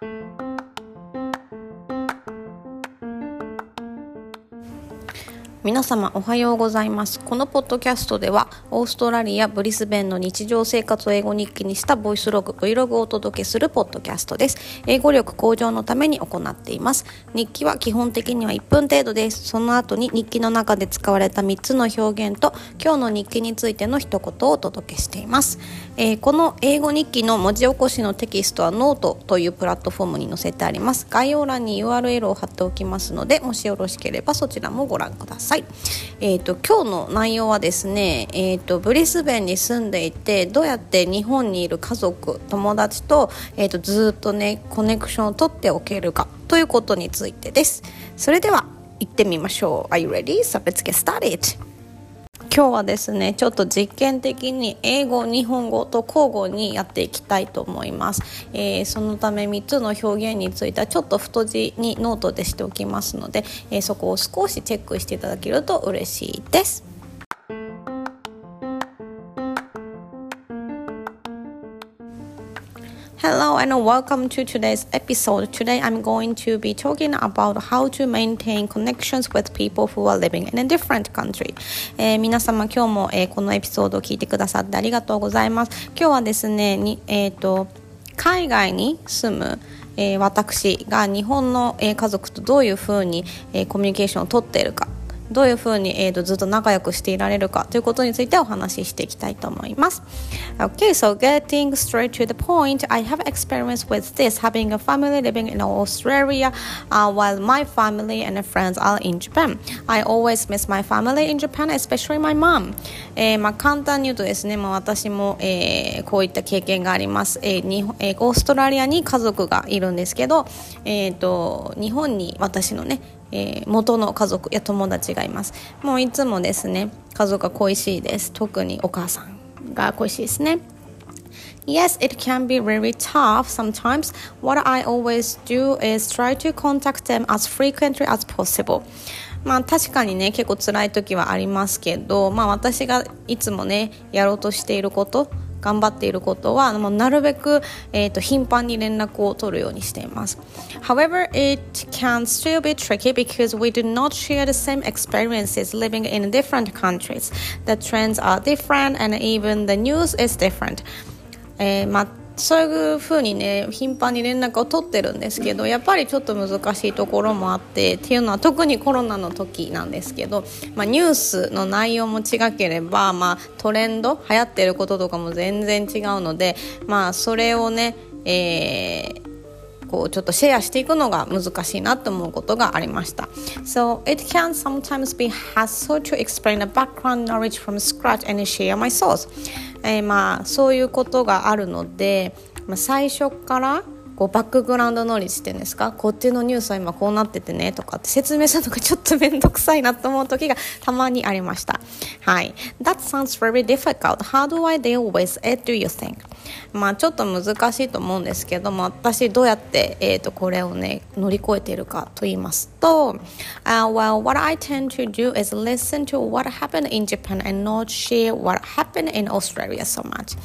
Thank you. 皆様おはようございます。このポッドキャストではオーストラリアブリスベンの日常生活を英語日記にしたボイスログ Vlog をお届けするポッドキャストです。英語力向上のために行っています。日記は基本的には1分程度です。その後に日記の中で使われた3つの表現と今日の日記についての一言をお届けしています、えー、この英語日記の文字起こしのテキストはノートというプラットフォームに載せてあります。概要欄に URL を貼っておきますのでもしよろしければそちらもご覧ください。さい。えーと、今日の内容はですね、えーと、ブリスベンに住んでいてどうやって日本にいる家族友達と,、えーと、とずっとねコネクションを取っておけるかということについてですそれでは行ってみましょう Are you ready? So let's get started! 今日はですねちょっと実験的に英語日本語と交互にやっていきたいと思います、えー、そのため3つの表現についてはちょっと太字にノートでしておきますので、えー、そこを少しチェックしていただけると嬉しいです。Hello and welcome to today's episode. Today I'm going to be talking about how to maintain connections with people who are living in a different country. えー、皆様今日も、えー、このエピソードを聞いてくださってありがとうございます。今日はですね、にえーと、海外に住むえー、私が日本の、えー、家族とどういうふうに、えー、コミュニケーションをとっているかどういうふうに、えーと、ずっと仲良くしていられるかということについてお話ししていきたいと思います。Okay, so getting straight to the point, I have experience with this having a family living in Australia uh, while my family and friends are in Japan. I always miss my family in Japan, especially my mom. えー、まあ簡単に言うとですね、まあ、私も、えー、こういった経験があります、えーにえー。オーストラリアに家族がいるんですけど、えーと日本に私のねえー、元の家族や友達がいますもういつもですね家族が恋しいです特にお母さんが恋しいですね Yes, it can be very tough sometimes. What I always do is try to contact them as frequently as possible. まあ確かにね結構辛い時はありますけど、まあ私がいつもねやろうとしていること頑張っていることはもうなるべく、えーと、頻繁に連絡を取るようにしています。However, it can still be tricky because we do not share the same experiences living in different countries. The trends are different and even the news is different. えーまあ そういうふうにね頻繁に連絡を取ってるんですけどやっぱりちょっと難しいところもあってっていうのは特にコロナの時なんですけど、まあ、ニュースの内容も違ければ、まあ、トレンド流行ってることとかも全然違うので、まあ、それをね、えーこうちょっとシェアしていくのが難しいなと思うことがありました。So it can sometimes be hassle to explain the background knowledge from scratch and share my source. えー、まあそういうことがあるので、まあ、最初からこうバックグラウンドノリッジっていうんですかこっちのニュースは今こうなっててねとかって説明するのがちょっと面倒くさいなと思う時がたまにありましたはい That sounds very difficult How do I deal with it do you think? まあちょっと難しいと思うんですけども私どうやって、えーと、これをね乗り越えているかと言いますと、uh, Well what I tend to do is listen to what happened in Japan and not share what happened in Australia so much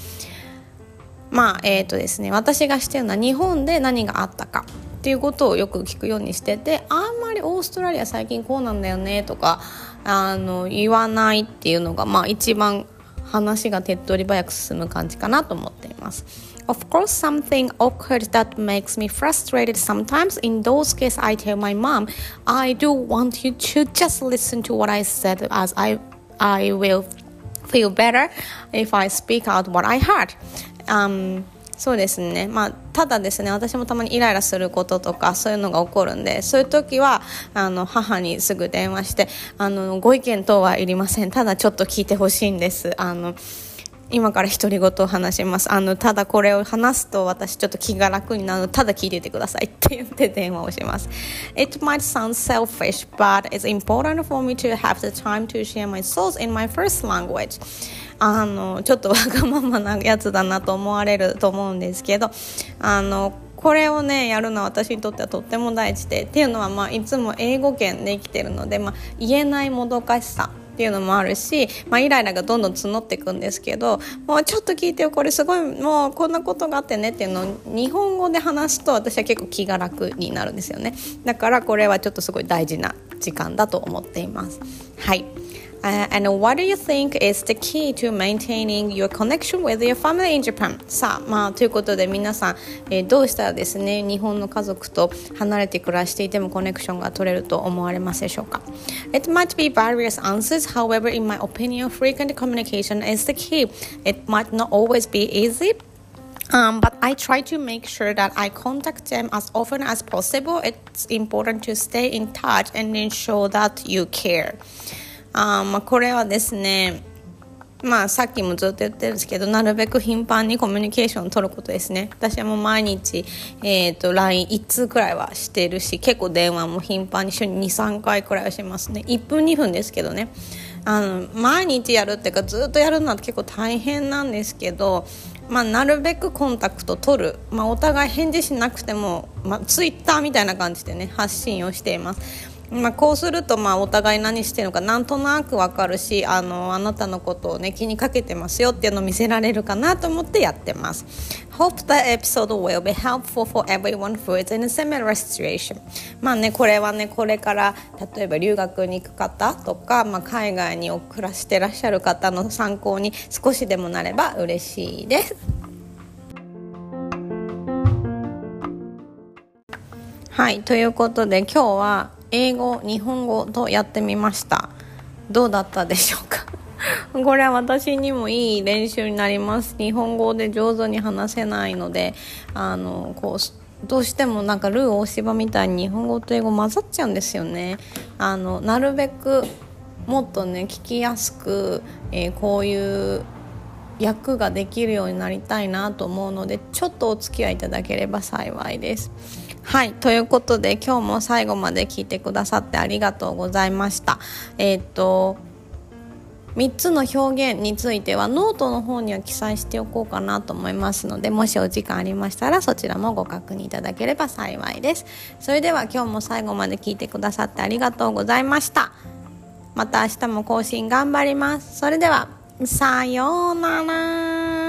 まあえーとですね、私がしてるのは日本で何があったかっていうことをよく聞くようにしててあんまりオーストラリア最近こうなんだよねとかあの言わないっていうのが、まあ、一番話が手っ取り早く進む感じかなと思っています。Of course, something occurred that makes me frustrated sometimes. In those cases, I tell my mom, I do want you to just listen to what I said as I, I will feel better if I speak out what I heard. Um, そうですね、まあ、ただですね私もたまにイライラすることとかそういうのが起こるんでそういう時はあの母にすぐ電話してあのご意見等はいりません。ただちょっと聞いてほしいんです。あの今から独り言を話します。あのただこれを話すと私ちょっと気が楽になるの。ただ聞いててくださいって言って電話をします。It might sound selfish but it's important for me to have the time to share my thoughts in my first language. あのちょっとわがままなやつだなと思われると思うんですけどあのこれをねやるのは私にとってはとっても大事でっていうのは、まあ、いつも英語圏で生きてるので、まあ、言えないもどかしさ。っていうのもあるし、まあ、イライラがどんどん募っていくんですけどもうちょっと聞いてよこれすごいもうこんなことがあってねっていうのを日本語で話すと私は結構気が楽になるんですよね。だからこれはちょっとすごい大事な時間だと思っています。はい。Uh, and what do you think is the key to maintaining your connection with your family in Japan? さあ、まあ、ということで皆さん、えー、どうしたらですね、日本の家族と離れて暮らしていてもコネクションが取れると思われますでしょうか It might be various answers, however, in my opinion, frequent communication is the key. It might not always be easy. Um, but I try to make sure that I contact them as often as possible. It's important to stay in touch and ensure that you care. あまあ、これはですねまあさっきもずっと言ってるんですけどなるべく頻繁にコミュニケーションを取ることですね。私はもう毎日、えーと、LINE1 通くらいはしてるし結構電話も頻繁に週に23回くらいはしますね。1分2分ですけどね。あの毎日やるっていうかずっとやるのは結構大変なんですけどまあ、なるべくコンタクト取る、まあ、お互い返事しなくても、まあ、ツイッターみたいな感じでね発信をしています。まあ、こうするとまあお互い何してるのかなんとなく分かるしあのあなたのことを、ね、気にかけてますよっていうのを見せられるかなと思ってやってます。Hope the episode will be helpful for everyone who is in a similar situation. まあね、これはね、これから例えば留学に行く方とか、まあ、海外に暮らしてらっしゃる方の参考に少しでもなれば嬉しいです。はい、ということで今日は英語日本語とやってみました。どうだったでしょうか？これは私にもいい練習になります。日本語で上手に話せないのであのこうどうしてもなんかルー大芝みたいに日本語と英語混ざっちゃうんですよね。あのなるべくもっとね聞きやすく、えー、こういう役ができるようになりたいなと思うのでちょっとお付き合いいただければ幸いです。はいということで今日も最後まで聞いてくださってありがとうございました。えっ、と3つの表現についてはノートの方には記載しておこうかなと思いますのでもしお時間ありましたらそちらもご確認いただければ幸いです。それでは今日も最後まで聞いてくださってありがとうございました。また明日も更新頑張ります。それではさようなら。